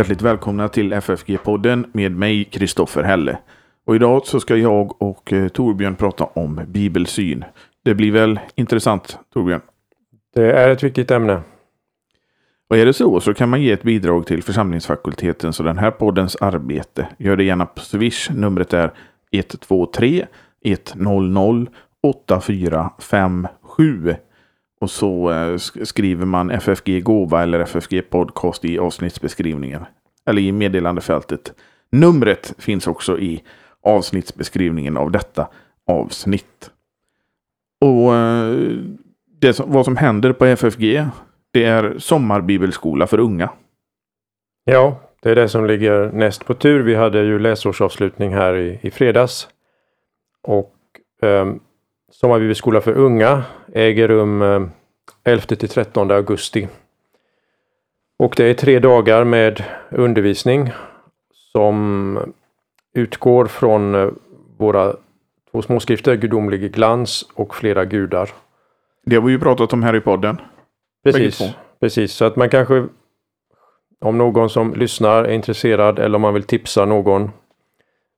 Hjärtligt välkomna till FFG-podden med mig, Kristoffer Helle. Och idag så ska jag och eh, Torbjörn prata om bibelsyn. Det blir väl intressant, Torbjörn? Det är ett viktigt ämne. Och är det så så kan man ge ett bidrag till församlingsfakulteten så den här poddens arbete. Gör det gärna på Swish. Numret är 123 100 8457. Och så eh, skriver man FFG Gåva eller FFG Podcast i avsnittsbeskrivningen. Eller i meddelandefältet. Numret finns också i avsnittsbeskrivningen av detta avsnitt. Och eh, det som, vad som händer på FFG det är sommarbibelskola för unga. Ja, det är det som ligger näst på tur. Vi hade ju läsårsavslutning här i, i fredags. Och eh, sommarbibelskola för unga äger rum eh, 11 till 13 augusti. Och det är tre dagar med undervisning som utgår från eh, våra två småskrifter, Gudomlig glans och Flera gudar. Det har vi ju pratat om här i podden. Precis, precis. Så att man kanske om någon som lyssnar är intresserad eller om man vill tipsa någon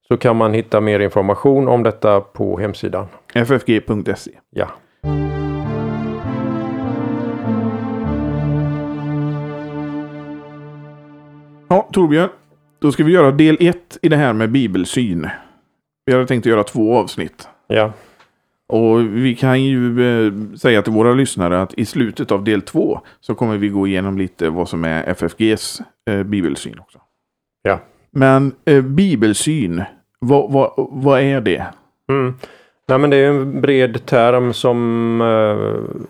så kan man hitta mer information om detta på hemsidan. ffg.se. Ja. Ja, Torbjörn. Då ska vi göra del ett i det här med bibelsyn. Vi hade tänkt att göra två avsnitt. Ja. Och vi kan ju eh, säga till våra lyssnare att i slutet av del två så kommer vi gå igenom lite vad som är FFGs eh, bibelsyn också. Ja. Men eh, bibelsyn, vad, vad, vad är det? Mm. Nej, men det är en bred term som eh,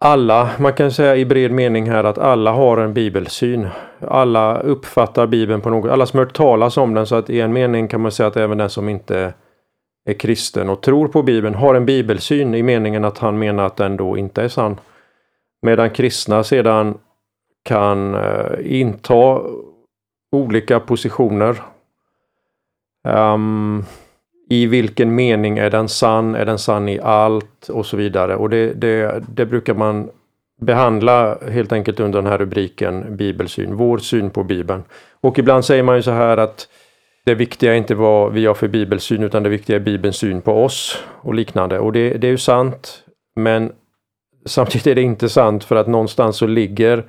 alla, man kan säga i bred mening här att alla har en bibelsyn. Alla uppfattar bibeln på något, alla som hört talas om den så att i en mening kan man säga att även den som inte är kristen och tror på Bibeln har en bibelsyn i meningen att han menar att den då inte är sann. Medan kristna sedan kan eh, inta olika positioner. Um, i vilken mening är den sann? Är den sann i allt? Och så vidare. Och det, det, det brukar man behandla helt enkelt under den här rubriken bibelsyn, vår syn på Bibeln. Och ibland säger man ju så här att det viktiga är inte vad vi har för bibelsyn utan det viktiga är bibelns syn på oss och liknande. Och det, det är ju sant. Men samtidigt är det inte sant för att någonstans så ligger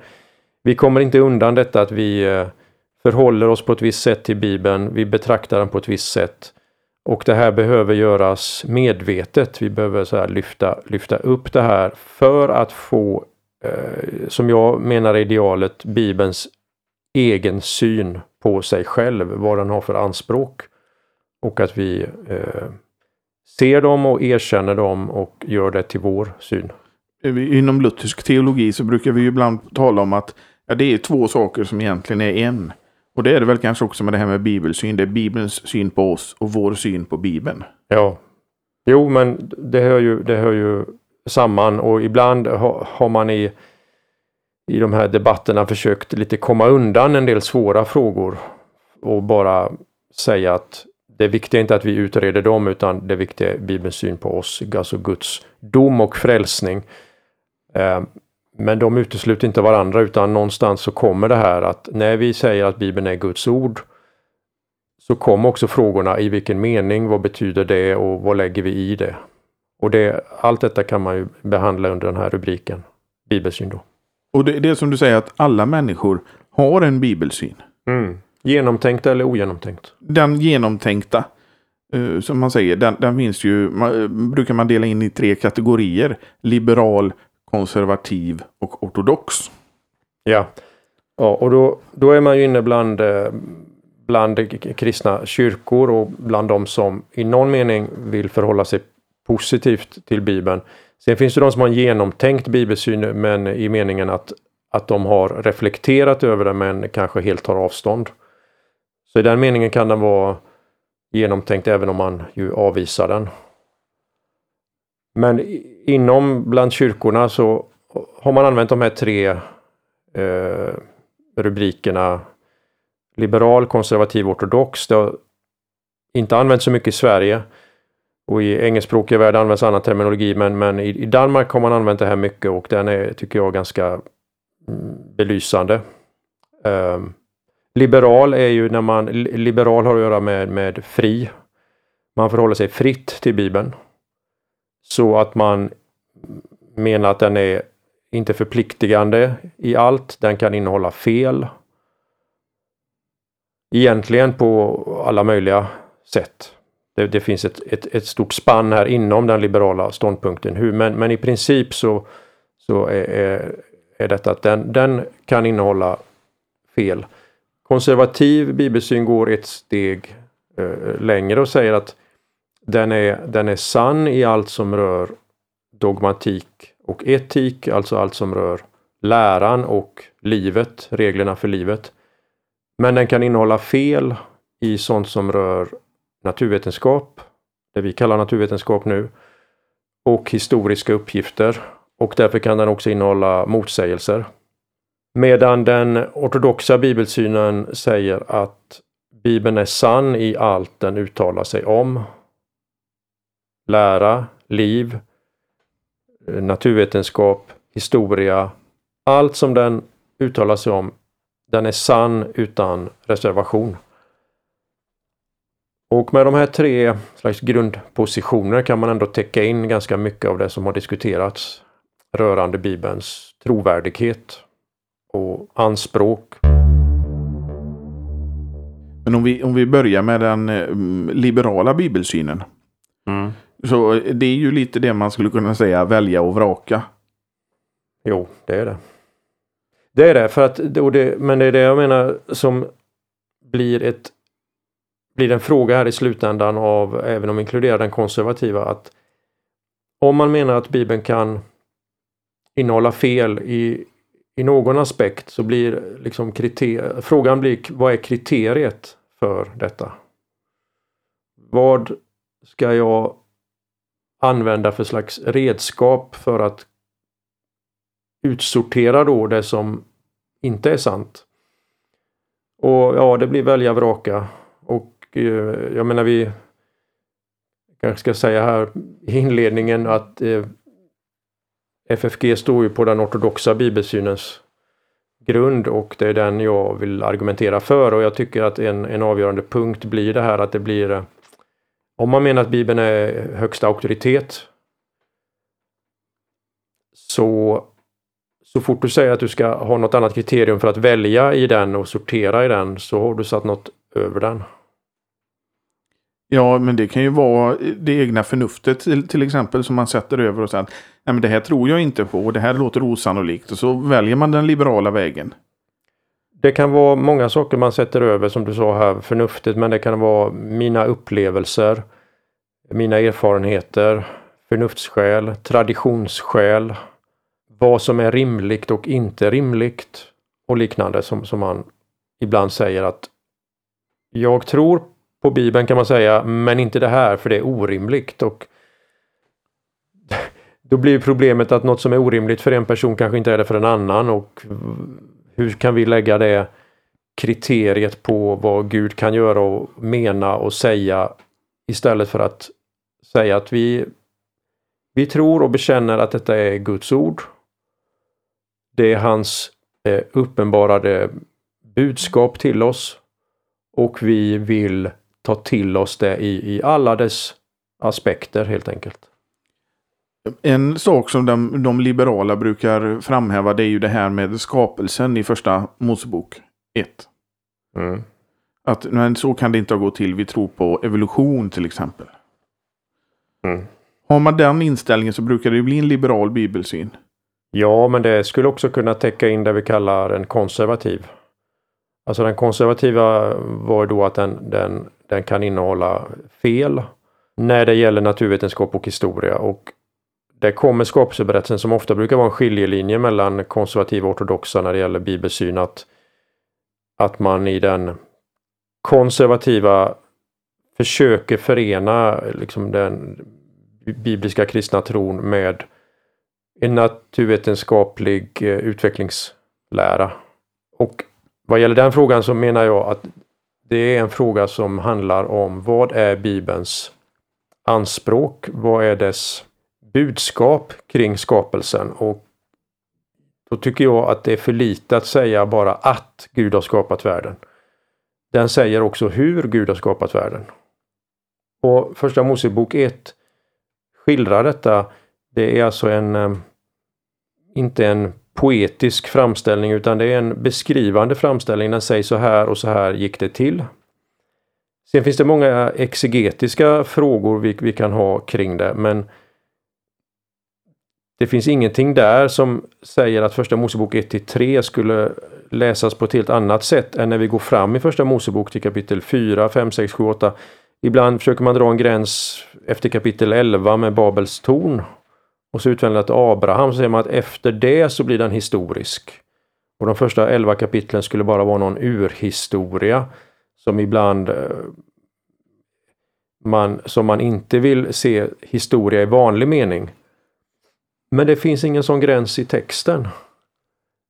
vi kommer inte undan detta att vi eh, förhåller oss på ett visst sätt till Bibeln. Vi betraktar den på ett visst sätt. Och det här behöver göras medvetet. Vi behöver så här lyfta, lyfta upp det här för att få, eh, som jag menar idealet, Bibelns egen syn på sig själv, vad den har för anspråk. Och att vi eh, ser dem och erkänner dem och gör det till vår syn. Inom luthersk teologi så brukar vi ibland tala om att ja, det är två saker som egentligen är en. Och det är det väl kanske också med det här med bibelsyn. Det är Bibelns syn på oss och vår syn på Bibeln. Ja. Jo, men det hör ju, det hör ju samman och ibland har, man i i de här debatterna försökt lite komma undan en del svåra frågor och bara säga att det viktiga är inte att vi utreder dem utan det viktiga är Bibelns syn på oss, alltså Guds dom och frälsning. Eh, Eh, men de utesluter inte varandra utan någonstans så kommer det här att när vi säger att Bibeln är Guds ord så kommer också frågorna i vilken mening, vad betyder det och vad lägger vi i det? Och det, allt detta kan man ju behandla under den här rubriken, bibelsyn då. Och det, det är som du säger att alla människor har en bibelsyn. Mm. Genomtänkt eller ogenomtänkt? Den genomtänkta, uh, som man säger, den, den finns ju, man, brukar man dela in i tre kategorier. Liberal, konservativ och ortodox. Ja, ja och då, då är man ju inne bland, eh, bland kristna kyrkor och bland de som i någon mening vill förhålla sig positivt till Bibeln. Sen finns det de som har en genomtänkt bibelsyn men i meningen att, att de har reflekterat över det men kanske helt tar avstånd. Så i den meningen kan den vara genomtänkt även om man ju avvisar den. Men inom bland kyrkorna så har man använt de här tre eh, rubrikerna liberal, konservativ, ortodox. Det har inte använts så mycket i Sverige. Och i engelskspråkiga värld används annan terminologi men, men i, i, Danmark har man använt det här mycket och den är, tycker jag, ganska mm, belysande. Um, Liberal är ju när man, liberal har att göra med, med fri. Man förhåller sig fritt till Bibeln. Så att man menar att den är inte förpliktigande i allt. Den kan innehålla fel. Egentligen på alla möjliga sätt. Det, det finns ett, ett, ett, stort spann här inom den liberala ståndpunkten. Hur, men, men i princip så, så är, är, är detta att den, den kan innehålla fel. Konservativ bibelsyn går ett steg eh, längre och säger att den är, den är sann i allt som rör dogmatik och etik, alltså allt som rör läran och livet, reglerna för livet. Men den kan innehålla fel i sånt som rör naturvetenskap, det vi kallar naturvetenskap nu, och historiska uppgifter. Och därför kan den också innehålla motsägelser. Medan den ortodoxa bibelsynen säger att Bibeln är sann i allt den uttalar sig om. Lära, liv, naturvetenskap, historia. Allt som den uttalar sig om, den är sann utan reservation. Och med de här tre slags grundpositioner kan man ändå täcka in ganska mycket av det som har diskuterats rörande Bibelns trovärdighet och anspråk. Men om vi, om vi börjar med den eh, liberala bibelsynen. Mm. Så eh, det är ju lite det man skulle kunna säga välja och vraka. Jo, det är det. Det är det, för att, det, men det är det jag menar som blir ett blir en fråga här i slutändan av, även om vi inkluderar den konservativa, att om man menar att Bibeln kan innehålla fel i, i någon aspekt så blir liksom kriter, frågan blir vad är kriteriet för detta? Vad ska jag använda för slags redskap för att utsortera då det som inte är sant? Och ja, det blir välja vraka. Och eh, jag menar vi kanske ska säga här i inledningen att eh, FFG står ju på den ortodoxa bibelsynens grund och det är den jag vill argumentera för och jag tycker att en, en avgörande punkt blir det här att det blir eh, om man menar att Bibeln är högsta auktoritet så så fort du säger att du ska ha något annat kriterium för att välja i den och sortera i den så har du satt något över den. Ja, men det kan ju vara det egna förnuftet till, till exempel som man sätter över och säger att Nej, men det här tror jag inte på och det här låter osannolikt och så väljer man den liberala vägen. Det kan vara många saker man sätter över som du sa här, förnuftet, men det kan vara mina upplevelser, mina erfarenheter, förnuftsskäl, traditionsskäl, vad som är rimligt och inte rimligt och liknande som, som man ibland säger att jag tror på Bibeln kan man säga, men inte det här för det är orimligt. Och då blir problemet att något som är orimligt för en person kanske inte är det för en annan och hur kan vi lägga det kriteriet på vad Gud kan göra och mena och säga istället för att säga att vi, vi tror och bekänner att detta är Guds ord. Det är hans eh, uppenbarade budskap till oss och vi vill ta till oss det i, i alla dess aspekter helt enkelt. En sak som de, de, liberala brukar framhäva det är ju det här med skapelsen i första Mosebok 1. Mm. Att men så kan det inte gå till. Vi tror på evolution till exempel. Mm. Har man den inställningen så brukar det bli en liberal bibelsyn. Ja, men det skulle också kunna täcka in det vi kallar en konservativ. Alltså den konservativa var då att den, den, den kan innehålla fel när det gäller naturvetenskap och historia och där kommer skapelseberättelsen som ofta brukar vara en skiljelinje mellan konservativa och ortodoxa när det gäller bibelsyn att, att man i den konservativa försöker förena liksom den bibliska kristna tron med en naturvetenskaplig eh, utvecklingslära. Och vad gäller den frågan så menar jag att det är en fråga som handlar om vad är Bibelns anspråk? Vad är dess budskap kring skapelsen? Och då tycker jag att det är för lite att säga bara att Gud har skapat världen. den säger också hur Gud har skapat världen. Och första Mosebok 1 skildrar detta. Det är alltså en, eh, inte en poetisk framställning utan det är en beskrivande framställning. Den säger så här och så här gick det till. Sen finns det många exegetiska frågor vi, vi kan ha kring det men det finns ingenting där som säger att första Mosebok 1-3 skulle läsas på ett helt annat sätt än när vi går fram i första Mosebok till kapitel 4, 5, 6, 7, 8. Ibland försöker man dra en gräns efter kapitel 11 med Babels torn. Och så utvändigt Abraham så säger man att efter det så blir den historisk. Och de första 11 kapitlen skulle bara vara någon urhistoria som ibland eh, man, som man inte vill se historia i vanlig mening. Men det finns ingen sån gräns i texten.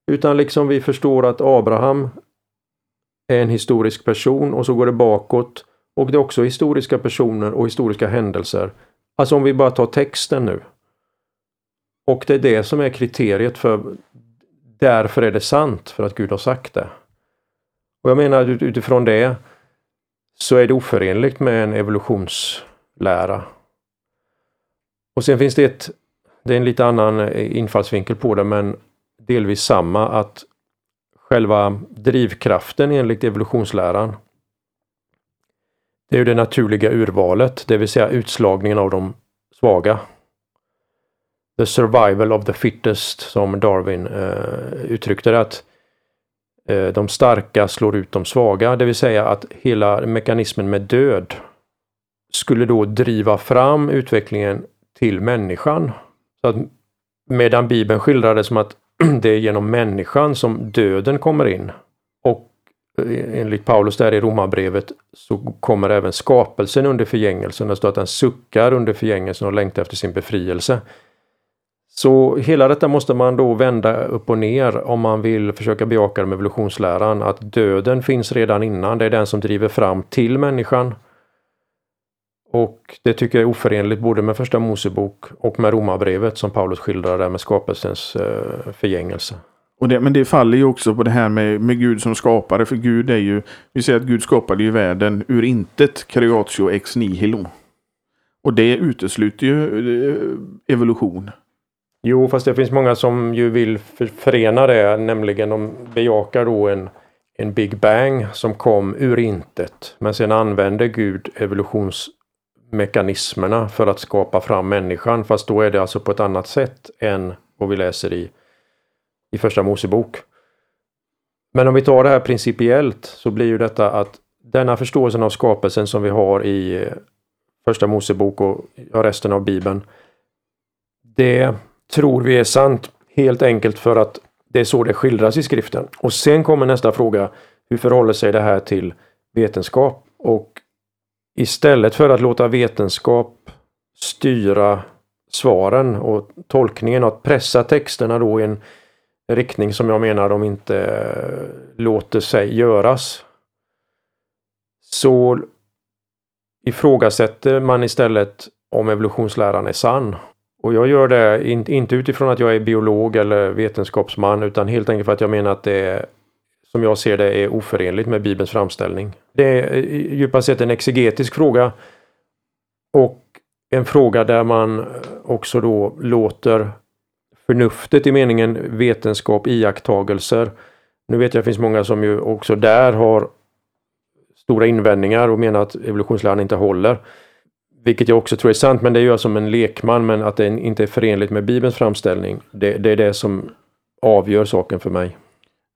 Utan liksom vi förstår att Abraham är en historisk person och så går det bakåt. Och det är också historiska personer och historiska händelser. Alltså om vi bara tar texten nu. Och det är det som är kriteriet för därför är det sant, för att Gud har sagt det. Och jag menar utifrån det så är det oförenligt med en evolutionslära. Och sen finns det ett, det är en lite annan eh, infallsvinkel på det men delvis samma att själva drivkraften enligt evolutionsläran det är ju det naturliga urvalet, det vill säga utslagningen av de svaga. The survival of the fittest som Darwin eh, uttryckte det. att eh, De starka slår ut de svaga, det vill säga att hela mekanismen med död skulle då driva fram utvecklingen till människan. Så att Medan Bibeln skildrar det som att det är genom människan som döden kommer in. Och eh, enligt Paulus där i Romarbrevet så kommer även skapelsen under förgängelsen. Det står att den suckar under förgängelsen och längtar efter sin befrielse. Så hela detta måste man då vända upp och ner om man vill försöka bejaka med evolutionsläran. Att döden finns redan innan, det är den som driver fram till människan. Och det tycker jag är oförenligt både med första Mosebok och med Romarbrevet som Paulus skildrar där med skapelsens eh, förgängelse. Och det, men det faller ju också på det här med, med Gud som skapare. För Gud är ju, vi säger att Gud skapade ju världen ur intet, creatio ex nihilo. Och det utesluter ju eh, evolution. Jo, fast det finns många som ju vill förena det, nämligen de bejakar då en, en Big Bang som kom ur intet. Men sen använder Gud evolutions mekanismerna för att skapa fram människan. Fast då är det alltså på ett annat sätt än vad vi läser i, i första Mosebok. Men om vi tar det här principiellt så blir ju detta att denna förståelsen av skapelsen som vi har i första Mosebok och resten av Bibeln. Det tror vi är sant helt enkelt för att det är så det skildras i skriften. Och sen kommer nästa fråga. Hur förhåller sig det här till vetenskap? Och istället för att låta vetenskap styra svaren och tolkningen, att pressa texterna då i en riktning som jag menar de inte eh, låter sig göras. Så ifrågasätter man istället om evolutionsläran är sann. Och jag gör det inte utifrån att jag är biolog eller vetenskapsman utan helt enkelt för att jag menar att det är som jag ser det är oförenligt med Bibelns framställning. Det är eh, djupast sett en exegetisk fråga och en fråga där man eh, också då låter förnuftet i meningen vetenskap, iakttagelser. Nu vet jag att det finns många som ju också där har stora invändningar och menar att evolutionsläran inte håller. Vilket jag också tror är sant, men det är jag alltså som en lekman, men att det inte är förenligt med Bibelns framställning. Det, det är det som avgör saken för mig.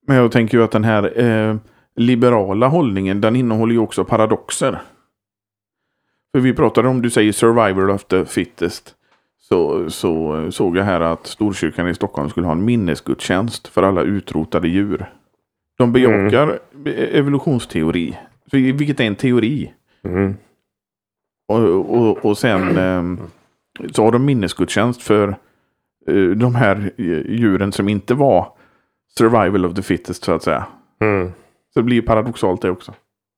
Men jag tänker ju att den här eh, liberala hållningen, den innehåller ju också paradoxer. För vi pratade om, du säger survival of the fittest. Så, så såg jag här att Storkyrkan i Stockholm skulle ha en minnesgudstjänst för alla utrotade djur. De bejakar mm. evolutionsteori. Vilket är en teori. Mm. Och, och, och sen eh, så har de minnesgudstjänst för eh, de här djuren som inte var survival of the fittest så att säga. Mm. Så det blir ju paradoxalt det också.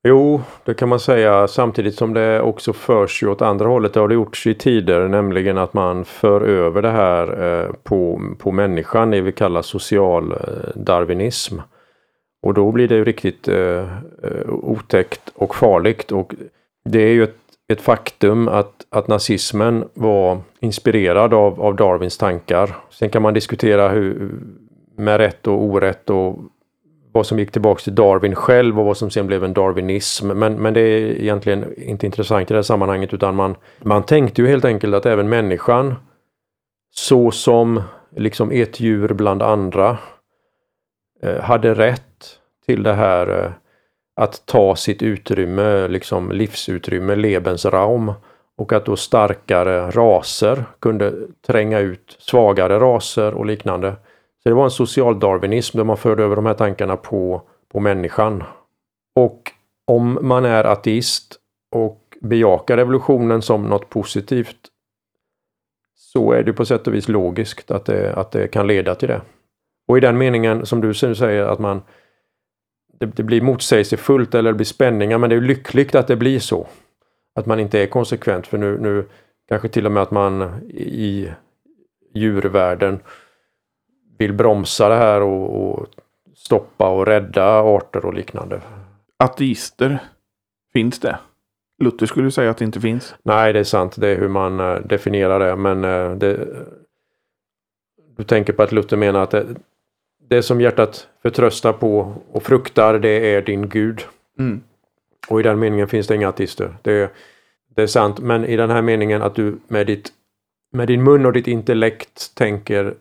Jo, det kan man säga samtidigt som det också förs ju åt andra hållet. Det har det gjorts i tider, nämligen att man för över det här eh, på, på människan, det vi kallar social eh, darwinism. Och då blir det ju riktigt eh, otäckt och farligt. Och det är ju ett, ett faktum att, att nazismen var inspirerad av, av Darwins tankar. Sen kan man diskutera hur, med rätt och orätt och vad som gick tillbaks till Darwin själv och vad som sen blev en darwinism. Men, men det är egentligen inte intressant i det här sammanhanget utan man, man tänkte ju helt enkelt att även människan så som liksom ett djur bland andra eh, hade rätt till det här eh, att ta sitt utrymme, liksom livsutrymme, Lebensraum och att då starkare raser kunde tränga ut svagare raser och liknande. Så det var en social darwinism där man förde över de här tankarna på, på människan. Och om man är ateist och bejakar evolutionen som något positivt så är det på sätt och vis logiskt att det, att det kan leda till det. Och i den meningen som du säger att man det, det blir motsägelsefullt eller det blir spänningar men det är lyckligt att det blir så. Att man inte är konsekvent för nu, nu kanske till och med att man i djurvärlden vill bromsa det här och, och stoppa och rädda arter och liknande. Ateister, finns det? Luther skulle säga att det inte finns. Nej, det är sant. Det är hur man uh, definierar det. Men uh, det, du tänker på att Luther menar att det, det som hjärtat förtröstar på och fruktar, det är din Gud. Mm. Och i den meningen finns det inga ateister. Det, det är sant, men i den här meningen att du med, ditt, med din mun och ditt intellekt tänker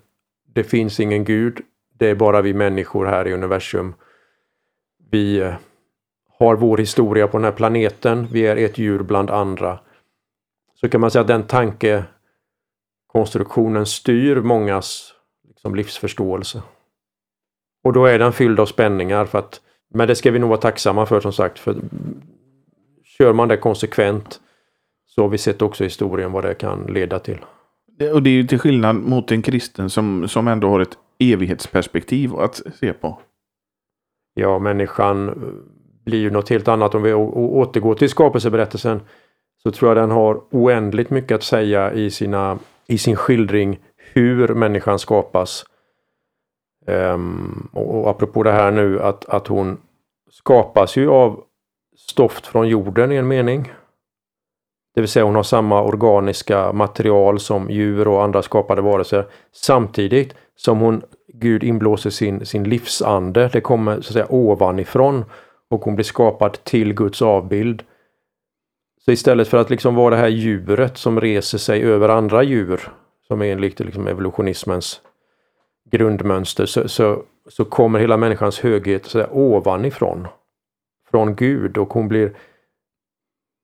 det finns ingen Gud, det är bara vi människor här i universum. Vi eh, har vår historia på den här planeten, vi är ett djur bland andra. Så kan man säga att den tankekonstruktionen styr mångas liksom, livsförståelse. Och då är den fylld av spänningar för att men det ska vi nog vara tacksamma för som sagt. För Kör man det konsekvent så har vi sett också i historien vad det kan leda till. Och det är ju till skillnad mot en kristen som, som ändå har ett evighetsperspektiv att se på. Ja, människan eh, blir ju något helt annat. Om vi återgår till skapelseberättelsen så tror jag den har oändligt mycket att säga i, sina, i sin skildring hur människan skapas. Um, och, och apropå det här nu att, att hon skapas ju av stoft från jorden i en mening. Det vill säga hon har samma organiska material som djur och andra skapade varelser. Samtidigt som hon, Gud inblåser sin, sin livsande. Det kommer så att säga ovanifrån och hon blir skapad till Guds avbild. Så istället för att liksom vara det här djuret som reser sig över andra djur, som är enligt liksom evolutionismens grundmönster, så, så, så kommer hela människans höghet så där, ovanifrån. Från Gud och hon blir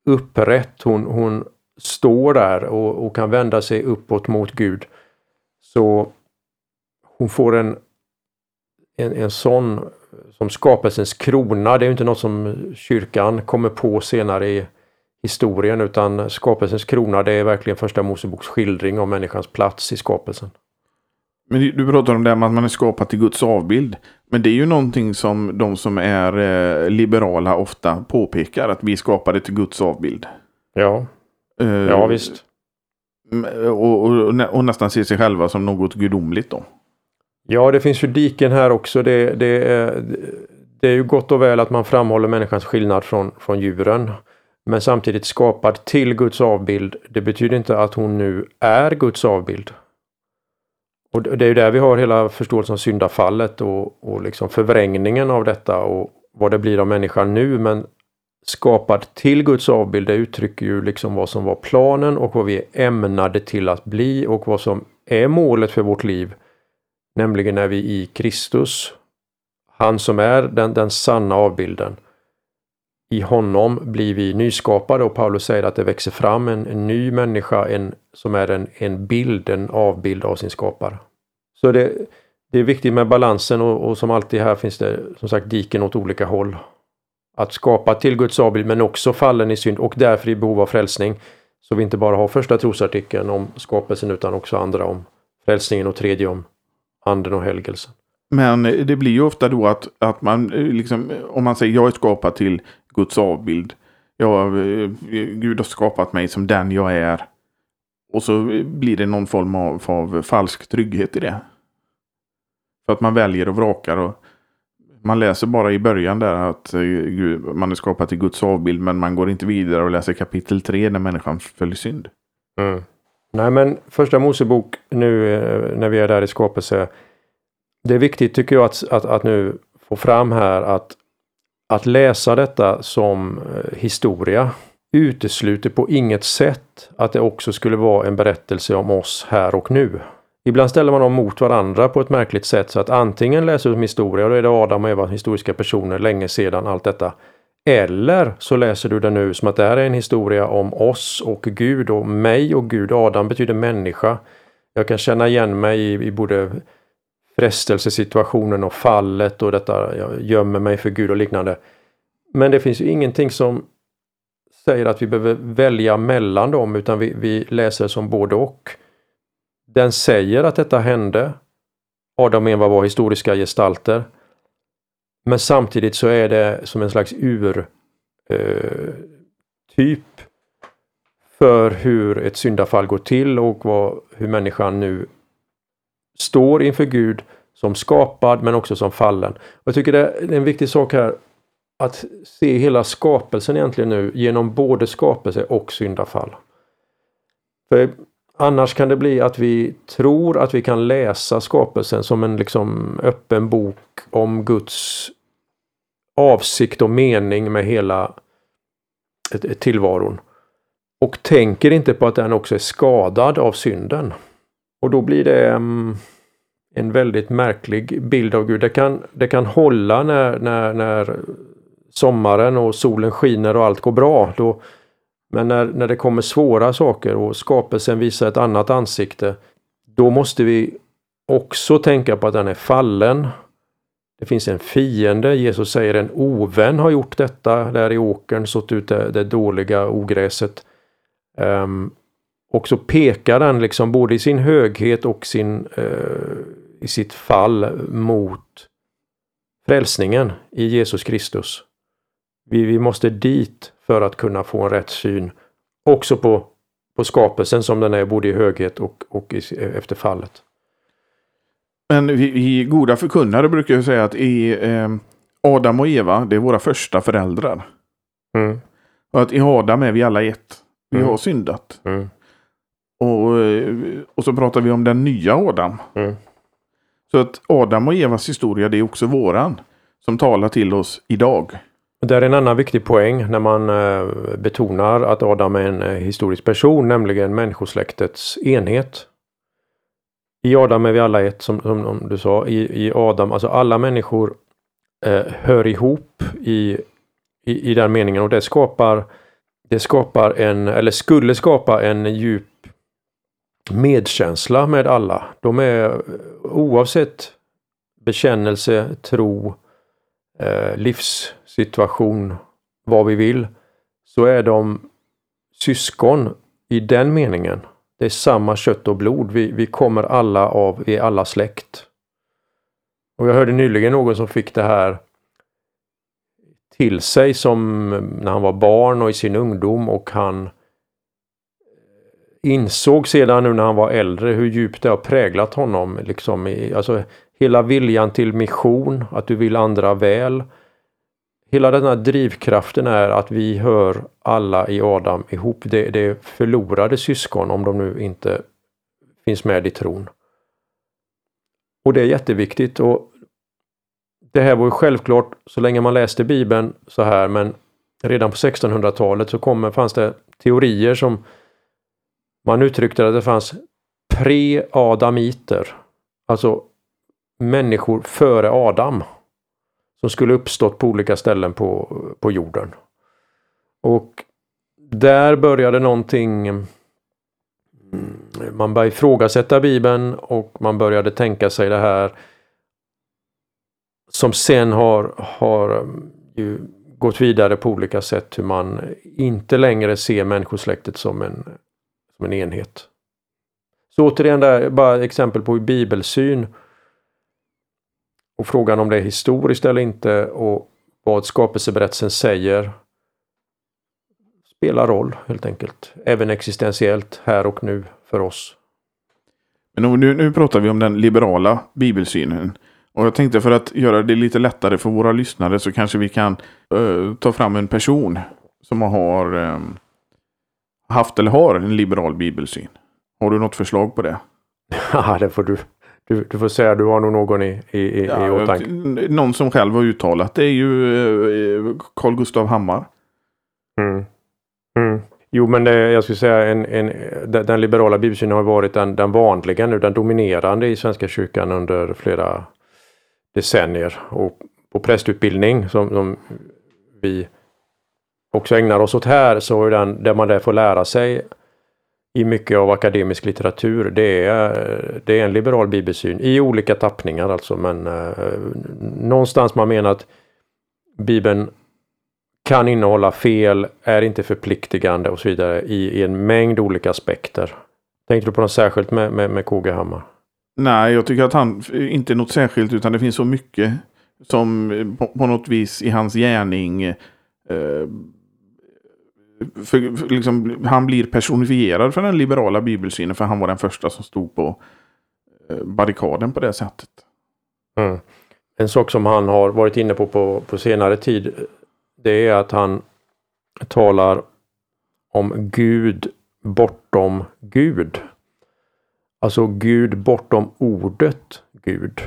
upprätt. Hon, hon står där och, och, kan vända sig uppåt mot Gud. Så hon får en, en, en sån som skapelsens krona. Det är inte något som kyrkan kommer på senare i historien utan skapelsens krona det är verkligen första Moseboks skildring av människans plats i skapelsen. Men du pratar om det med att man är skapad till Guds avbild. Men det är ju någonting som de som är eh, liberala ofta påpekar. Att vi är skapade till Guds avbild. Ja, uh, ja visst. Och, och, och, nästan ser sig själva som något gudomligt då. Ja, det finns ju diken här också. Det, det, är, det är ju gott och väl att man framhåller människans skillnad från, från djuren. Men samtidigt skapad till Guds avbild. Det betyder inte att hon nu är Guds avbild. Och det är ju där vi har hela förståelsen av syndafallet och, och liksom förvrängningen av detta och vad det blir av människan nu. Men skapad till Guds avbild, det uttrycker ju liksom vad som var planen och vad vi är ämnade till att bli och vad som är målet för vårt liv. Nämligen när vi i Kristus, han som är den, den sanna avbilden, i honom blir vi nyskapade och Paulus säger att det växer fram en, en ny människa en, som är en, en bild, en avbild av sin skapare. Så det, det är viktigt med balansen och, och, som alltid här finns det som sagt diken åt olika håll. Att skapa till Guds avbild men också fallen i synd och därför i behov av frälsning. Så vi inte bara har första trosartikeln om skapelsen utan också andra om frälsningen och tredje om anden och helgelsen. Men det blir ju ofta då att, att man eh, liksom, om man säger jag är skapad till Guds avbild. Ja, eh, Gud har skapat mig som den jag är. Och så blir det någon form av, av falsk trygghet i det. För att man väljer och vrakar och Man läser bara i början där att eh, man är skapad till Guds avbild men man går inte vidare och läser kapitel 3 när människan följer synd. Mm. Nej men första Mosebok nu när vi är där i skapelse. Det är viktigt tycker jag att, att, att nu få fram här att, att läsa detta som eh, historia utesluter på inget sätt att det också skulle vara en berättelse om oss här och nu. Ibland ställer man dem mot varandra på ett märkligt sätt så att antingen läser du som historia, då är det Adam och Eva, historiska personer, länge sedan, allt detta. Eller så läser du det nu som att det här är en historia om oss och Gud och mig och Gud. Adam betyder människa. Jag kan känna igen mig i, i både frestelsesituationen och fallet och detta, jag gömmer mig för Gud och liknande. Men det finns ju ingenting som säger att vi behöver välja mellan dem utan vi, vi läser som både och. Den säger att detta hände. Adam och Eva var historiska gestalter. Men samtidigt så är det som en slags ur eh, typ för hur ett syndafall går till och vad, hur människan nu står inför Gud som skapad men också som fallen. Och jag tycker det är en viktig sak här att se hela skapelsen egentligen nu genom både skapelse och syndafall. För Annars kan det bli att vi tror att vi kan läsa skapelsen som en liksom öppen bok om Guds avsikt och mening med hela eh, tillvaron. Och tänker inte på att den också är skadad av synden. Och då blir det um, en väldigt märklig bild av Gud. Det kan, det kan hålla när, när, när sommaren och solen skiner och allt går bra. Då, men när, när det kommer svåra saker och skapelsen visar ett annat ansikte, då måste vi också tänka på att den är fallen. Det finns en fiende. Jesus säger en ovän har gjort detta där i åkern, sått ut det, det dåliga ogräset. Um, och så pekar den liksom både i sin höghet och sin, uh, i sitt fall mot frälsningen i Jesus Kristus. Vi, vi måste dit för att kunna få en rätt syn också på, på skapelsen som den är både i höghet och, och i, efter fallet. Men vi, vi goda förkunnare brukar ju säga att i, eh, Adam och Eva, det är våra första föräldrar. Mm. Och att i Adam är vi alla ett. Vi mm. har syndat. Mm. Och, och så pratar vi om den nya Adam. Mm. Så att Adam och Evas historia, det är också våran. Som talar till oss idag. Det är en annan viktig poäng när man eh, betonar att Adam är en eh, historisk person, nämligen människosläktets enhet. I Adam är vi alla ett, som, som du sa. I, I, Adam, alltså alla människor eh, hör ihop i, i, i den meningen och det skapar det skapar en, eller skulle skapa en djup medkänsla med alla. De är oavsett bekännelse, tro, eh, livssituation, vad vi vill, så är de syskon i den meningen. Det är samma kött och blod. Vi, vi kommer alla av, vi är alla släkt. Och jag hörde nyligen någon som fick det här till sig som när han var barn och i sin ungdom och han insåg sedan nu när han var äldre hur djupt det har präglat honom. Liksom i, alltså hela viljan till mission, att du vill andra väl. Hela den här drivkraften är att vi hör alla i Adam ihop. Det, det är förlorade syskon om de nu inte finns med i tron. Och det är jätteviktigt. och Det här var ju självklart så länge man läste Bibeln så här men redan på 1600-talet så kom, fanns det teorier som man uttryckte att det fanns pre-adamiter. Alltså människor före Adam. Som skulle uppstått på olika ställen på, på jorden. Och där började någonting mm, man började ifrågasätta Bibeln och man började tänka sig det här som sen har, har mm, ju gått vidare på olika sätt hur man inte längre ser människosläktet som en, som en enhet. Så återigen där, bara exempel på bibelsyn och frågan om det är historiskt eller inte och vad skapelseberättelsen säger spelar roll helt enkelt. Även existentiellt här och nu för oss. Men nu, nu pratar vi om den liberala bibelsynen. Och jag tänkte för att göra det lite lättare för våra lyssnare så kanske vi kan uh, ta fram en person som har um, haft eller har en liberal bibelsyn. Har du något förslag på det? Ja, det får du. Du, du får säga du har nog någon i, i, ja, i åtanke. Någon som själv har uttalat det är ju uh, Carl Gustav Hammar. Mm. Mm. Jo, men det, jag skulle säga en, en, den liberala bibelsynen har varit den, den vanliga nu, den dominerande i Svenska kyrkan under flera decennier. Och på prästutbildning som, som vi också ägnar oss åt här så är den, det man där får lära sig i mycket av akademisk litteratur. Det är, det är en liberal bibelsyn i olika tappningar alltså men eh, någonstans man menar att Bibeln kan innehålla fel, är inte förpliktigande och så vidare i, i en mängd olika aspekter. Tänkte du på något särskilt med, med, med KG Hammar? Nej, jag tycker att han inte är något särskilt utan det finns så mycket som på, på något vis i hans gärning eh, för, för liksom, han blir personifierad för den liberala bibelsynen för han var den första som stod på eh, barrikaden på det sättet. Mm. En sak som han har varit inne på, på på senare tid det är att han talar om Gud bortom Gud. Alltså Gud bortom ordet Gud.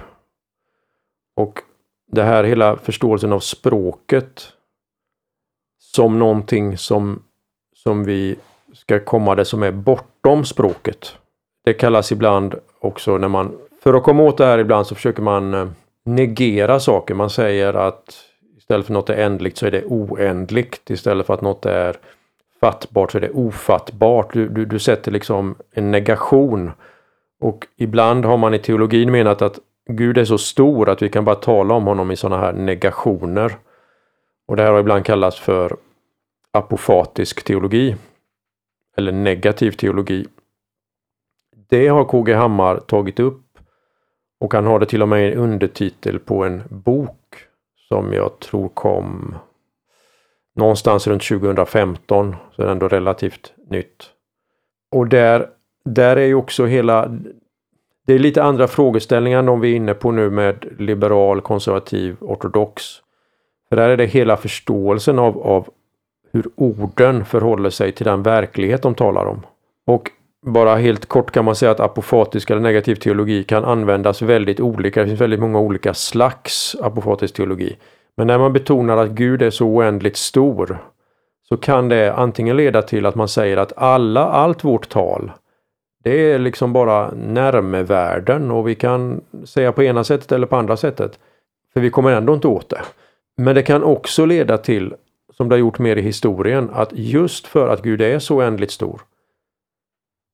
Och det här hela förståelsen av språket som någonting som, som vi ska komma det som är bortom språket. Det kallas ibland också när man, för att komma åt det här ibland så försöker man eh, negera saker. Man säger att Istället för något är ändligt så är det oändligt. Istället för att något är fattbart så är det ofattbart. Du, du, du sätter liksom en negation. Och ibland har man i teologin menat att Gud är så stor att vi kan bara tala om honom i sådana här negationer. Och det här har ibland kallats för apofatisk teologi. Eller negativ teologi. Det har KG Hammar tagit upp och han har det till och med en undertitel på en bok som jag tror kom någonstans runt 2015, så det är ändå relativt nytt. Och där, där är ju också hela det är lite andra frågeställningar än de vi är inne på nu med liberal, konservativ, ortodox. För där är det hela förståelsen av, av hur orden förhåller sig till den verklighet de talar om. Och bara helt kort kan man säga att apofatisk eller negativ teologi kan användas väldigt olika. Det finns väldigt många olika slags apofatisk teologi. Men när man betonar att Gud är så oändligt stor så kan det antingen leda till att man säger att alla, allt vårt tal det är liksom bara närmevärden och vi kan säga på ena sättet eller på andra sättet. För vi kommer ändå inte åt det. Men det kan också leda till, som det har gjort mer i historien, att just för att Gud är så oändligt stor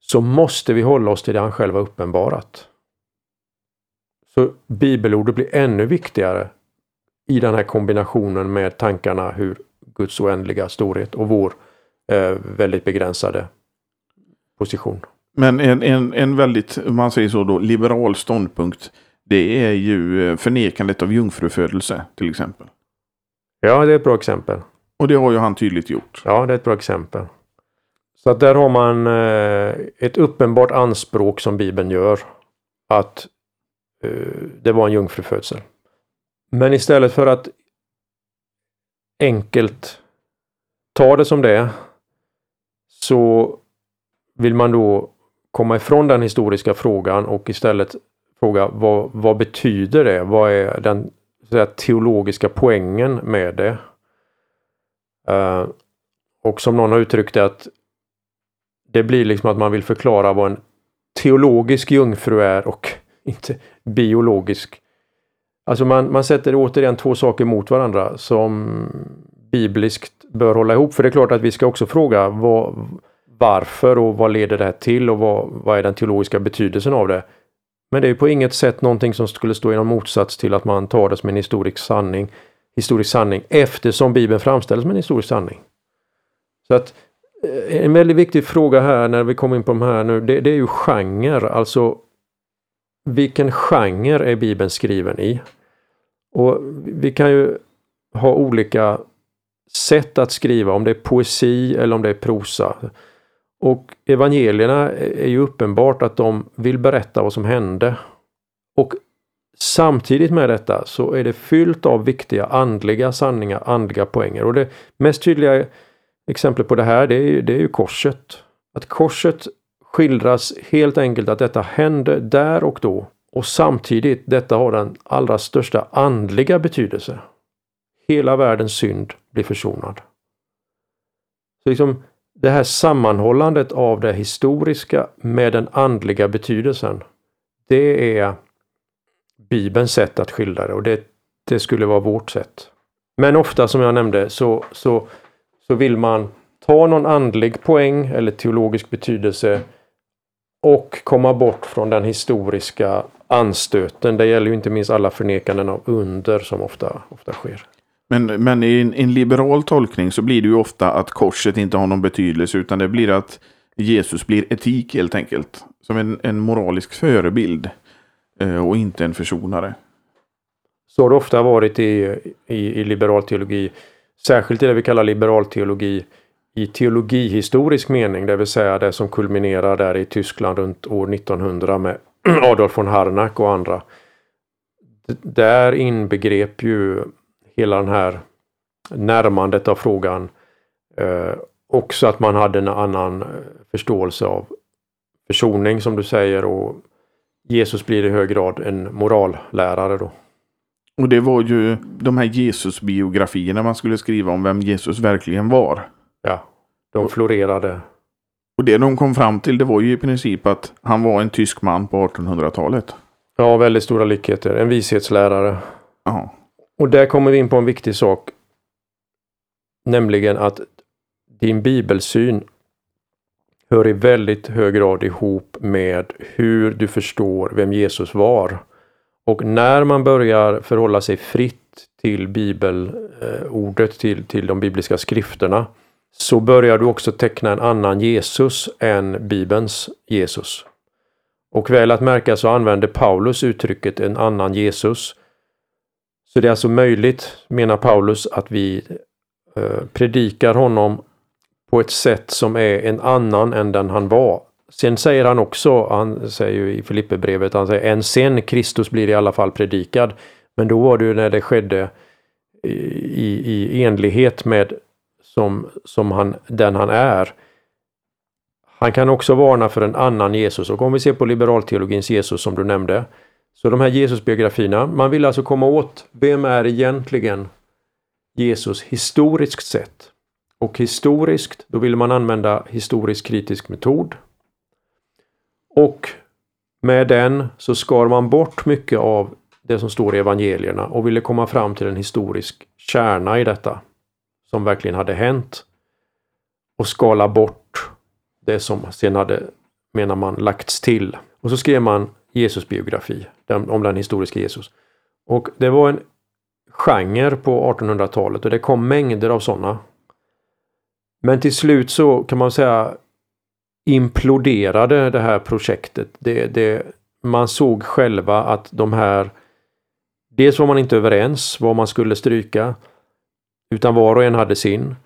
så måste vi hålla oss till det han själv har uppenbarat. Så bibelordet blir ännu viktigare i den här kombinationen med tankarna hur Guds oändliga storhet och vår eh, väldigt begränsade position. Men en, en, en väldigt, man säger så då, liberal ståndpunkt. Det är ju eh, förnekandet av jungfrufödelse till exempel. Ja, det är ett bra exempel. Och det har ju han tydligt gjort. Ja, det är ett bra exempel. Så att där har man eh, ett uppenbart anspråk som Bibeln gör. Att eh, det var en jungfrufödsel. Men istället för att enkelt ta det som det är så vill man då komma ifrån den historiska frågan och istället fråga vad, vad betyder det? Vad är den säga, teologiska poängen med det? Uh, och som någon har uttryckt det att det blir liksom att man vill förklara vad en teologisk jungfru är och inte biologisk. Alltså man, man sätter återigen två saker mot varandra som bibliskt bör hålla ihop. För det är klart att vi ska också fråga vad, varför och vad leder det här till och vad, vad är den teologiska betydelsen av det. Men det är på inget sätt någonting som skulle stå i någon motsats till att man tar det som en historisk sanning, historisk sanning eftersom Bibeln framställs som en historisk sanning. Så att eh, en väldigt viktig fråga här när vi kommer in på de här nu, det, det är ju genre, alltså vilken genre är Bibeln skriven i? Och vi kan ju ha olika sätt att skriva, om det är poesi eller om det är prosa. Och evangelierna är ju uppenbart att de vill berätta vad som hände. Och samtidigt med detta så är det fyllt av viktiga andliga sanningar, andliga poänger. Och det mest tydliga exemplet på det här det är, det är ju korset. Att korset skildras helt enkelt att detta hände där och då och samtidigt detta har den allra största andliga betydelse. Hela världens synd blir försonad. Så liksom det här sammanhållandet av det historiska med den andliga betydelsen. Det är Bibelns sätt att skildra det och det, det skulle vara vårt sätt. Men ofta som jag nämnde så, så, så vill man ta någon andlig poäng eller teologisk betydelse och komma bort från den historiska anstöten. Det gäller ju inte minst alla förnekanden av under som ofta, ofta sker. Men, men i en, en, liberal tolkning så blir det ju ofta att korset inte har någon betydelse utan det blir att Jesus blir etik helt enkelt. Som en, en moralisk förebild Eh, och inte en försonare. Så har det ofta varit i, i, i liberal teologi. Särskilt i det vi kallar liberal teologi i teologihistorisk mening, det vill säga det som kulminerar där i Tyskland runt år 1900 med Adolf von Harnack och andra. Där inbegrep ju hela den här närmandet av frågan eh, också att man hade en annan eh, förståelse av försoning som du säger och Jesus blir i hög grad en morallärare då. Och det var ju de här Jesus-biografierna man skulle skriva om vem Jesus verkligen var. Ja, de florerade. Och det de kom fram till det var ju i princip att han var en tysk man på 1800-talet. Ja, väldigt stora likheter. En vishetslärare. Ja. Och där kommer vi in på en viktig sak. Nämligen att din bibelsyn hör i väldigt hög grad ihop med hur du förstår vem Jesus var. Och när man börjar förhålla sig fritt till bibelordet, till, till de bibliska skrifterna, så börjar du också teckna en annan Jesus än Bibelns Jesus. Och väl att märka så använder Paulus uttrycket en annan Jesus. Så det är alltså möjligt, menar Paulus, att vi eh, predikar honom på ett sätt som är en annan än den han var. Sen säger han också, han säger ju i Filipperbrevet, han säger en sen Kristus blir i alla fall predikad. Men då var det ju när det skedde i, i enlighet med som, som han, den han är. Han kan också varna för en annan Jesus och om vi ser på liberalteologins Jesus som du nämnde. Så de här Jesusbiografierna, man vill alltså komma åt vem är egentligen Jesus historiskt sett. Och historiskt, då ville man använda historisk kritisk metod. Och med den så skar man bort mycket av det som står i evangelierna och ville komma fram till en historisk kärna i detta som verkligen hade hänt och skala bort det som sen hade, menar man, lagts till. Och så skrev man Jesusbiografi om den historiska Jesus. Och det var en genre på 1800-talet och det kom mängder av sådana. Men till slut så kan man säga imploderade det här projektet. Det, det, man såg själva att de här Dels var man inte överens vad man skulle stryka. Utan var och en hade sin.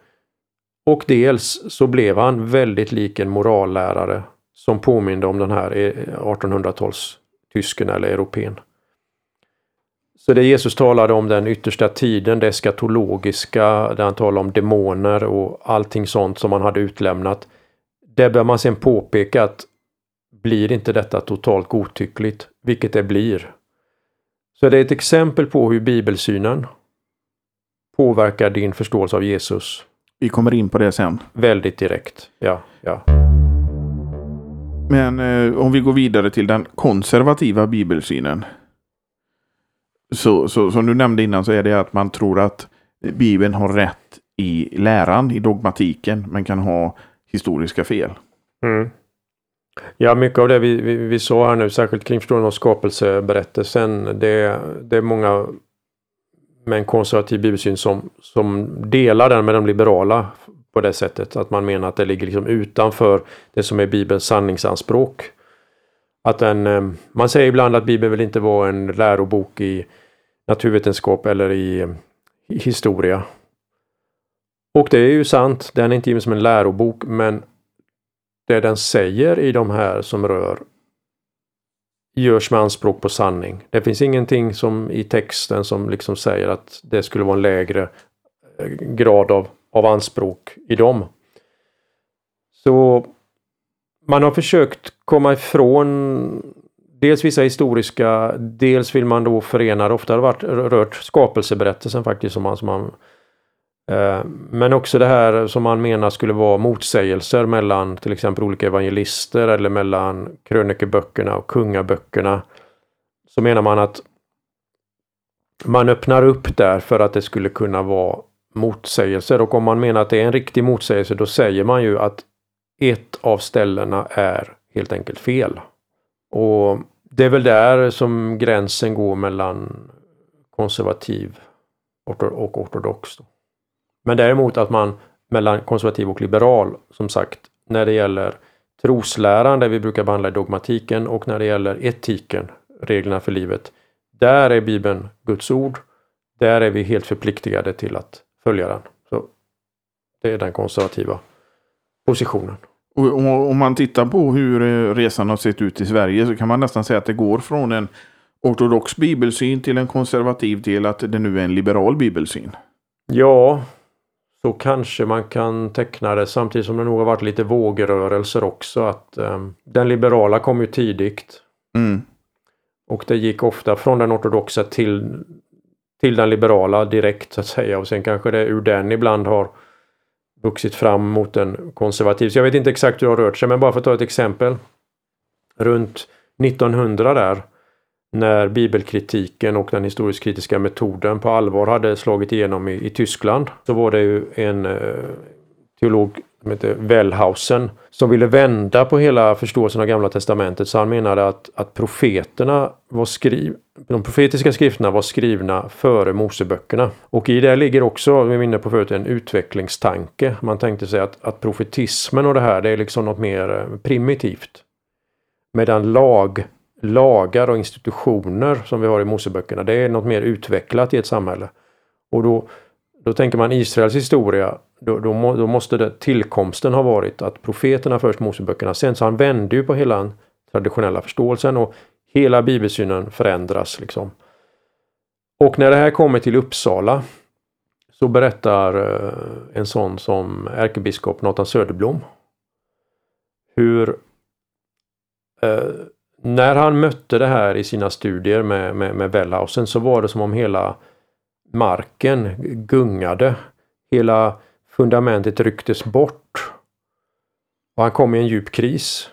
Och dels så blev han väldigt lik en morallärare som påminde om den här eh, 1800-tals tysken eller europeen. Så det Jesus talade om den yttersta tiden, det eskatologiska, där han talade om demoner och allting sånt som man hade utlämnat. Det bör man sen påpeka att blir inte detta totalt godtyckligt, vilket det blir. Så det är ett exempel på hur bibelsynen påverkar din förståelse av Jesus. Vi kommer in på det sen. Väldigt direkt, ja. ja. Men eh, om vi går vidare till den konservativa bibelsynen. Så, så som du nämnde innan så är det att man tror att Bibeln har rätt i läran, i dogmatiken, men kan ha historiska fel. Mm. Ja, mycket av det vi, vi, vi sa här nu, särskilt kring förståelsen av skapelseberättelsen, det, det är många med en konservativ bibelsyn som, som delar den med de liberala på det sättet att man menar att det ligger liksom utanför det som är Bibelns sanningsanspråk. Att den, eh, man säger ibland att Bibeln vill inte vara en lärobok i naturvetenskap eller i, eh, i historia. Och det är ju sant, den är inte given som en lärobok men det den säger i de här som rör görs med anspråk på sanning. Det finns ingenting som i texten som liksom säger att det skulle vara en lägre eh, grad av, av anspråk i dem. Så man har försökt komma ifrån dels vissa historiska, dels vill man då förena, ofta har det varit rört skapelseberättelsen faktiskt som man, som man eh, men också det här som man menar skulle vara motsägelser mellan till exempel olika evangelister eller mellan krönikeböckerna och kungaböckerna. Så menar man att man öppnar upp där för att det skulle kunna vara motsägelser och om man menar att det är en riktig motsägelse då säger man ju att ett av ställena är helt enkelt fel. Och det är väl där som gränsen går mellan konservativ och ortodox. Men däremot att man mellan konservativ och liberal, som sagt, när det gäller trosläran, där vi brukar behandla dogmatiken, och när det gäller etiken, reglerna för livet, där är Bibeln Guds ord. Där är vi helt förpliktigade till att följa den. Så Det är den konservativa positionen. Och om man tittar på hur eh, resan har sett ut i Sverige så kan man nästan säga att det går från en ortodox bibelsyn till en konservativ till att det nu är en liberal bibelsyn. Ja, så kanske man kan teckna det samtidigt som det nog har varit lite vågrörelser också. att um, Den liberala kom ju tidigt. Mm. Och det gick ofta från den ortodoxa till, till den liberala direkt så att säga och sen kanske det ur den ibland har vuxit fram mot en konservativ. Så jag vet inte exakt hur det har rört sig men bara för att ta ett exempel. Runt 1900 där när bibelkritiken och den historisk kritiska metoden på allvar hade slagit igenom i, i Tyskland så var det ju en eh, teolog som heter Wellhausen som ville vända på hela förståelsen av Gamla Testamentet. Så han menade att, att profeterna var skriv, de profetiska skrifterna var skrivna före Moseböckerna. Och i det ligger också, vi var inne på förut, en utvecklingstanke. Man tänkte sig att, att profetismen och det här, det är liksom något mer eh, primitivt. Medan lag, lagar och institutioner som vi har i Moseböckerna, det är något mer utvecklat i ett samhälle. Och då, då tänker man Israels historia då, då, må, då, måste det, tillkomsten ha varit att profeterna först Moseböckerna sen. Så han vände ju på hela den traditionella förståelsen och hela bibelsynen förändras. liksom. Och när det här kommer till Uppsala så berättar eh, en sån som ärkebiskop Nathan Söderblom hur eh, när han mötte det här i sina studier med, med, med Wellhausen så var det som om hela marken gungade. Hela Fundamentet rycktes bort. Och han kom i en djup kris.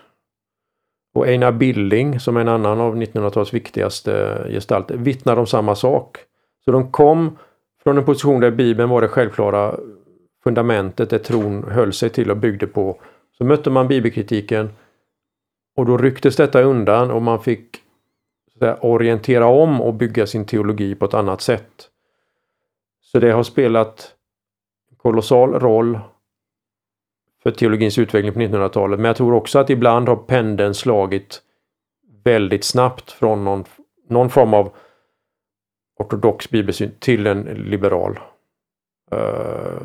Och Einar Billing, som är en annan av 1900-talets viktigaste gestalter, vittnar om samma sak. Så de kom från en position där Bibeln var det självklara fundamentet, där tron höll sig till och byggde på. Så mötte man bibelkritiken och då rycktes detta undan och man fick säga, orientera om och bygga sin teologi på ett annat sätt. Så det har spelat kolossal roll för teologins utveckling på 1900-talet. Men jag tror också att ibland har pendeln slagit väldigt snabbt från någon, någon form av ortodox bibelsyn till en liberal. Uh...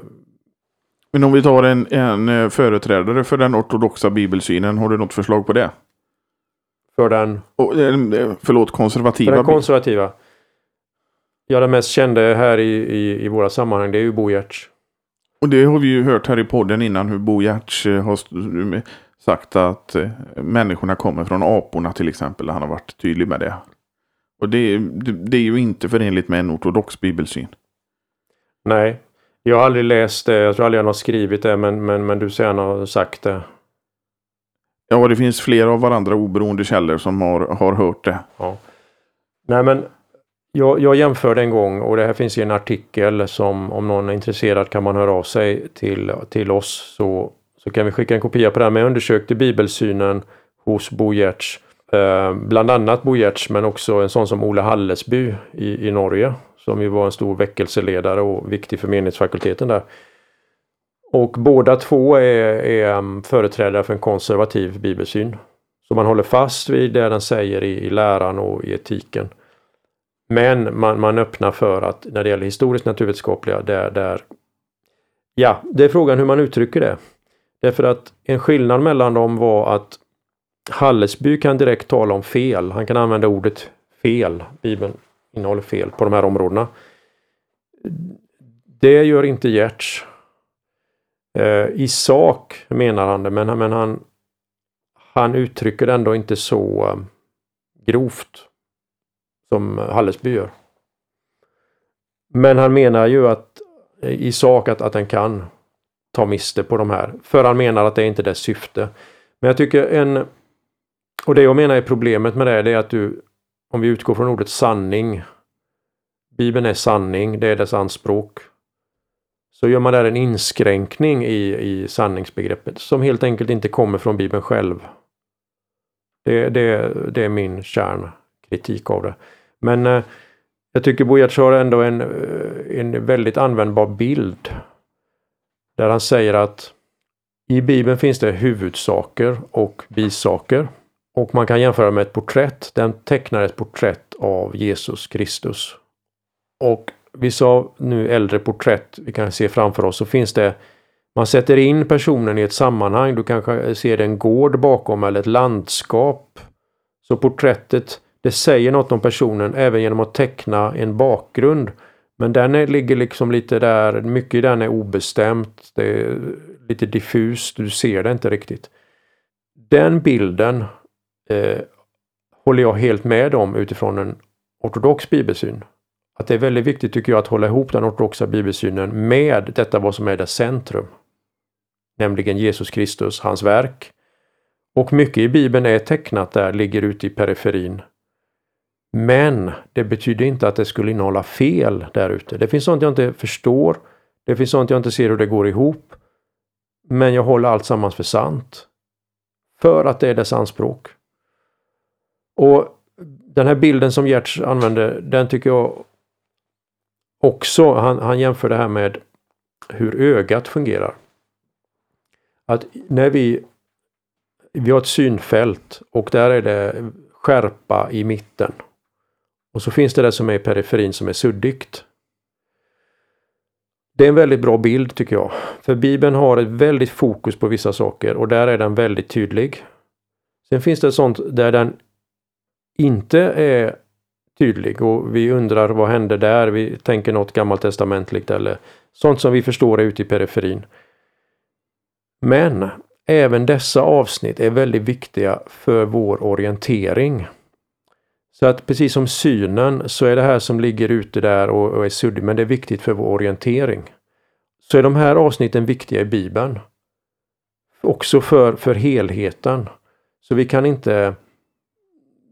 Men om vi tar en, en eh, företrädare för den ortodoxa bibelsynen, har du något förslag på det? För den? Oh, förlåt, konservativa? För den konservativa. Ja, den mest kände här i, i, i våra sammanhang det är ju Bo Giertz. Och det har vi ju hört här i podden innan hur Bo Giertz eh, har sagt att eh, människorna kommer från aporna till exempel. Han har varit tydlig med det. Och det, det, det är ju inte förenligt med en ortodox bibelsyn. Nej, jag har aldrig läst det. Jag tror aldrig han har skrivit det, men, men, men du säger han har sagt det. Ja, det finns flera av varandra oberoende källor som har, har hört det. Ja. Nej, men jag, jag jämförde en gång och det här finns i en artikel som om någon är intresserad kan man höra av sig till, till oss så, så kan vi skicka en kopia på det här. Men jag undersökte bibelsynen hos Bo Giertz. Eh, bland annat Bo Giertz men också en sån som Ole Hallesby i, i Norge som ju var en stor väckelseledare och viktig för menighetsfakulteten där. Och båda två är, är mm, företrädare för en konservativ bibelsyn. Så man håller fast vid det den säger i, i läran och i etiken. Men man, man öppnar för att när det gäller historiskt naturvetenskapliga, där, där Ja, det är frågan hur man uttrycker det. Därför att en skillnad mellan dem var att Hallesby kan direkt tala om fel. Han kan använda ordet fel. Bibeln innehåller fel på de här områdena. Det gör inte Gertz. Eh, I sak menar han det, men, men han, han uttrycker det ändå inte så eh, grovt som Hallesby gör. Men han menar ju att eh, i sak att, att den kan ta miste på de här. För han menar att det är inte dess syfte. Men jag tycker en... Och det jag menar är problemet med det, det är att du, om vi utgår från ordet sanning. Bibeln är sanning, det är dess anspråk. Så gör man där en inskränkning i, i sanningsbegreppet som helt enkelt inte kommer från Bibeln själv. Det, det, det är min kärnkritik av det. Men eh, jag tycker Bojac har ändå en, eh, en väldigt användbar bild. Där han säger att i Bibeln finns det huvudsaker och bisaker. Och man kan jämföra med ett porträtt. Den tecknar ett porträtt av Jesus Kristus. Och vissa av nu äldre porträtt vi kan se framför oss så finns det man sätter in personen i ett sammanhang. Du kanske ser en gård bakom eller ett landskap. Så porträttet det säger något om personen även genom att teckna en bakgrund. Men den är, ligger liksom lite där, mycket i den är obestämt. Det är lite diffust, du ser det inte riktigt. Den bilden eh, håller jag helt med om utifrån en ortodox bibelsyn. Att det är väldigt viktigt tycker jag att hålla ihop den ortodoxa bibelsynen med detta vad som är dess centrum. Nämligen Jesus Kristus, hans verk. Och mycket i bibeln är tecknat där, ligger ute i periferin. Men det betyder inte att det skulle innehålla fel där ute. Det finns sånt jag inte förstår. Det finns sånt jag inte ser hur det går ihop. Men jag håller allt sammans för sant. För att det är dess anspråk. Och den här bilden som Gertz använder, den tycker jag också, han, han jämför det här med hur ögat fungerar. Att när vi, vi har ett synfält och där är det skärpa i mitten. Och så finns det det som är i periferin som är suddigt. Det är en väldigt bra bild tycker jag. För Bibeln har ett väldigt fokus på vissa saker och där är den väldigt tydlig. Sen finns det sånt där den inte är tydlig och vi undrar vad hände där? Vi tänker något gammaltestamentligt eller sånt som vi förstår är ute i periferin. Men även dessa avsnitt är väldigt viktiga för vår orientering. Så att precis som synen så är det här som ligger ute där och, och är suddigt, men det är viktigt för vår orientering. Så är de här avsnitten viktiga i Bibeln. Också för, för helheten. Så vi kan inte...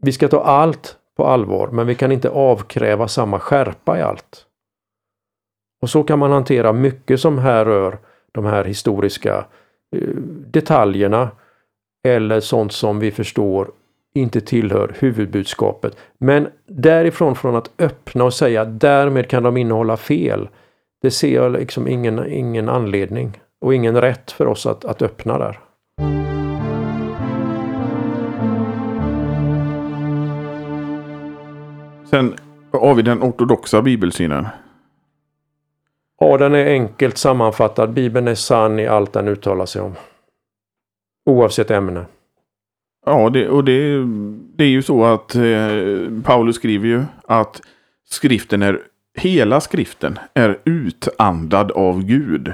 Vi ska ta allt på allvar, men vi kan inte avkräva samma skärpa i allt. Och så kan man hantera mycket som här rör de här historiska eh, detaljerna eller sånt som vi förstår inte tillhör huvudbudskapet. Men därifrån från att öppna och säga därmed kan de innehålla fel. Det ser jag liksom ingen, ingen anledning och ingen rätt för oss att, att öppna där. Sen har vi den ortodoxa bibelsynen. Ja, den är enkelt sammanfattad. Bibeln är sann i allt den uttalar sig om. Oavsett ämne. Ja, det, och det, det är ju så att eh, Paulus skriver ju att skriften är, hela skriften är utandad av Gud.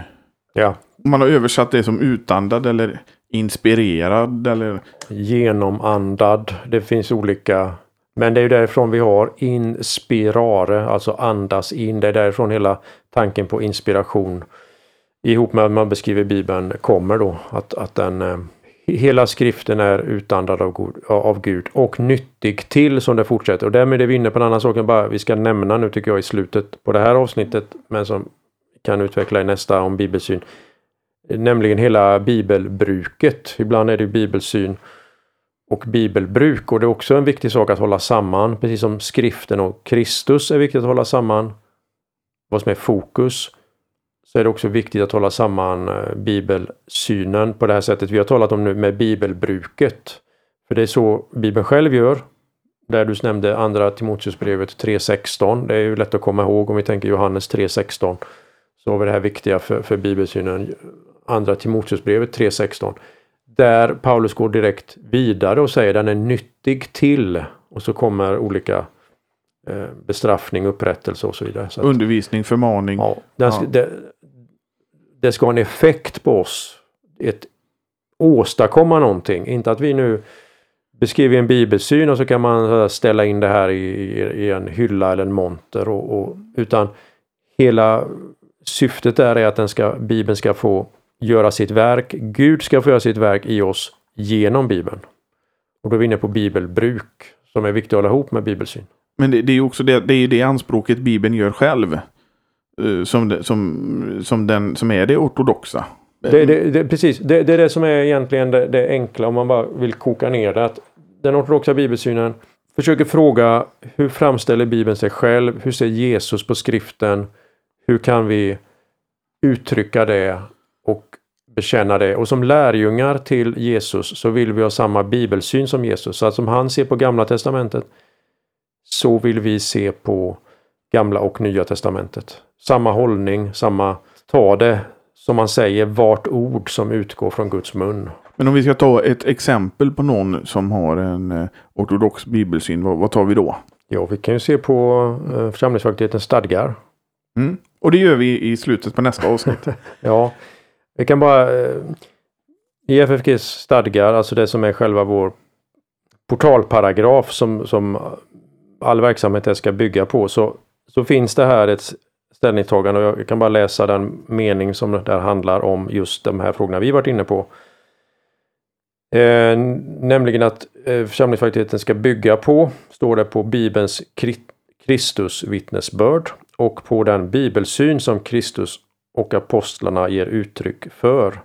Ja. Man har översatt det som utandad eller inspirerad eller... Genomandad. Det finns olika. Men det är ju därifrån vi har inspirare, alltså andas in. Det är därifrån hela tanken på inspiration ihop med att man beskriver Bibeln kommer då. Att, att den eh, Hela skriften är utandad av, god, av Gud och nyttig till som det fortsätter. Och därmed är vi inne på en annan sak än bara vi ska nämna nu tycker jag i slutet på det här avsnittet men som kan utveckla i nästa om bibelsyn. Nämligen hela bibelbruket. Ibland är det bibelsyn och bibelbruk och det är också en viktig sak att hålla samman. Precis som skriften och Kristus är viktigt att hålla samman. Vad som är fokus så är det också viktigt att hålla samman eh, bibelsynen på det här sättet vi har talat om nu med bibelbruket. För det är så Bibeln själv gör. Där du nämnde andra Timoteusbrevet 3.16. Det är ju lätt att komma ihåg om vi tänker Johannes 3.16. Så har vi det här viktiga för, för bibelsynen. Andra Timoteusbrevet 3.16. där Paulus går direkt vidare och säger den är nyttig till och så kommer olika eh, bestraffning, upprättelse och så vidare. Så att, Undervisning, förmaning. Ja, ja. Ska, det, det ska ha en effekt på oss. Ett, åstadkomma någonting. Inte att vi nu beskriver en bibelsyn och så kan man ställa in det här i, i en hylla eller en monter. Och, och, utan hela syftet där är att den ska, Bibeln ska få göra sitt verk. Gud ska få göra sitt verk i oss genom Bibeln. Och då är vi inne på bibelbruk som är viktigt att hålla ihop med bibelsyn. Men det, det är ju också det, det, är det anspråket Bibeln gör själv. Eh, som, som, som, den, som är det ortodoxa. Det, det, det precis, det, det, är det som är egentligen det, det, enkla om man bara vill koka ner det. Att den ortodoxa bibelsynen försöker fråga hur framställer Bibeln sig själv? Hur ser Jesus på skriften? Hur kan vi uttrycka det och bekänna det? Och som lärjungar till Jesus så vill vi ha samma bibelsyn som Jesus. Så att som han ser på Gamla Testamentet så vill vi se på Gamla och Nya Testamentet. Samma hållning, samma ta det som man säger vart ord som utgår från Guds mun. Men om vi ska ta ett exempel på någon som har en eh, ortodox bibelsyn, vad, vad tar vi då? Ja, vi kan ju se på eh, församlingsfakultetens stadgar. Mm. Och det gör vi i slutet på nästa avsnitt. ja, vi kan bara... Eh, I FFGs stadgar, alltså det som är själva vår portalparagraf som, som all verksamhet ska bygga på, så, så finns det här ett ställningstagande och jag kan bara läsa den mening som där handlar om just de här frågorna vi varit inne på. Eh, nämligen att eh, församlingsfakulteten ska bygga på, står det på Bibelns Kristusvittnesbörd och på den bibelsyn som Kristus och apostlarna ger uttryck för.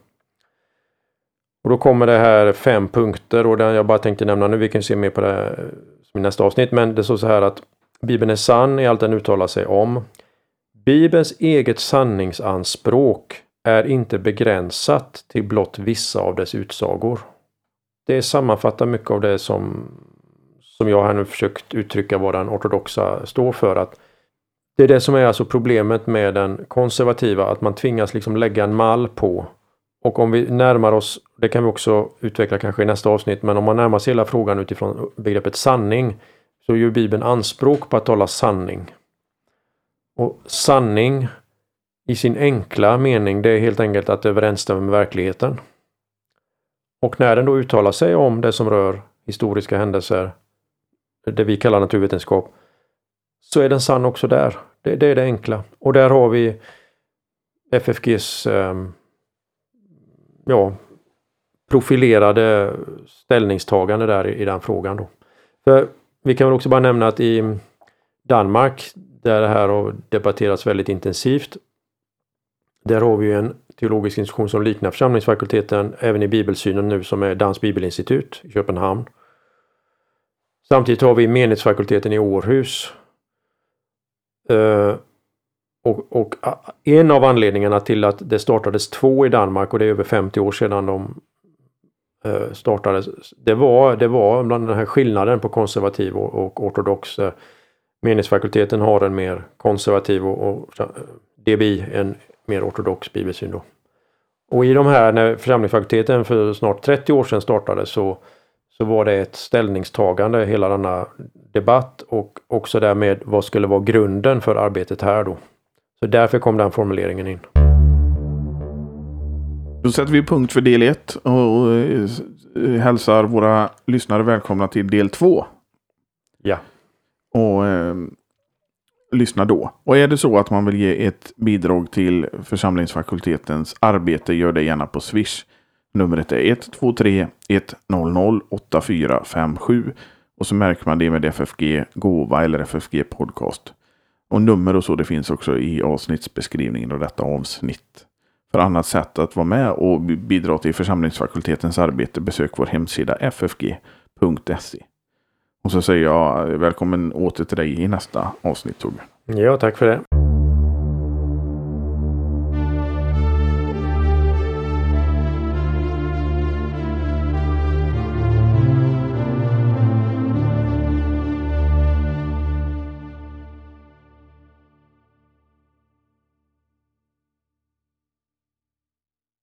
Och då kommer det här fem punkter och den jag bara tänkte nämna nu, vi kan se mer på det i nästa avsnitt, men det står så här att Bibeln är sann i allt den uttalar sig om. Bibelns eget sanningsanspråk är inte begränsat till blott vissa av dess utsagor. Det sammanfattar mycket av det som, som jag här nu försökt uttrycka vad den ortodoxa står för. att Det är det som är alltså problemet med den konservativa, att man tvingas liksom lägga en mall på. Och om vi närmar oss, det kan vi också utveckla kanske i nästa avsnitt, men om man närmar sig hela frågan utifrån begreppet sanning så gör Bibeln anspråk på att tala sanning. Och sanning i sin enkla mening, det är helt enkelt att det överensstämmer med verkligheten. Och när den då uttalar sig om det som rör historiska händelser, det vi kallar naturvetenskap, så är den sann också där. Det, det är det enkla. Och där har vi FFGs eh, ja, profilerade ställningstagande där i, i den frågan. Då. För vi kan väl också bara nämna att i Danmark där det här har debatterats väldigt intensivt. Där har vi en teologisk institution som liknar församlingsfakulteten även i bibelsynen nu som är Dans bibelinstitut i Köpenhamn. Samtidigt har vi menighetsfakulteten i Århus. Eh, och, och, en av anledningarna till att det startades två i Danmark och det är över 50 år sedan de Eh, startades. Det var, det var bland den här skillnaden på konservativ och, och ortodox. Eh, meningsfakulteten har en mer konservativ och, och eh, DBI en mer ortodox bibelsyn. Då. Och i de här, när församlingsfakulteten för snart 30 år sedan startade så, så var det ett ställningstagande, hela denna debatt och också därmed vad skulle vara grunden för arbetet här då. Så därför kom den formuleringen in. Då sätter vi punkt för del 1 och eh, hälsar våra lyssnare välkomna till del 2. Ja och eh, lyssna då. Och är det så att man vill ge ett bidrag till församlingsfakultetens arbete, gör det gärna på Swish. Numret är 123 100 8457 och så märker man det med FFG Gåva eller FFG Podcast. Och nummer och så det finns också i avsnittsbeskrivningen av detta avsnitt. För annat sätt att vara med och bidra till församlingsfakultetens arbete besök vår hemsida ffg.se. Och så säger jag eh, välkommen åter till dig i nästa avsnitt Torbjörn. Ja, tack för det.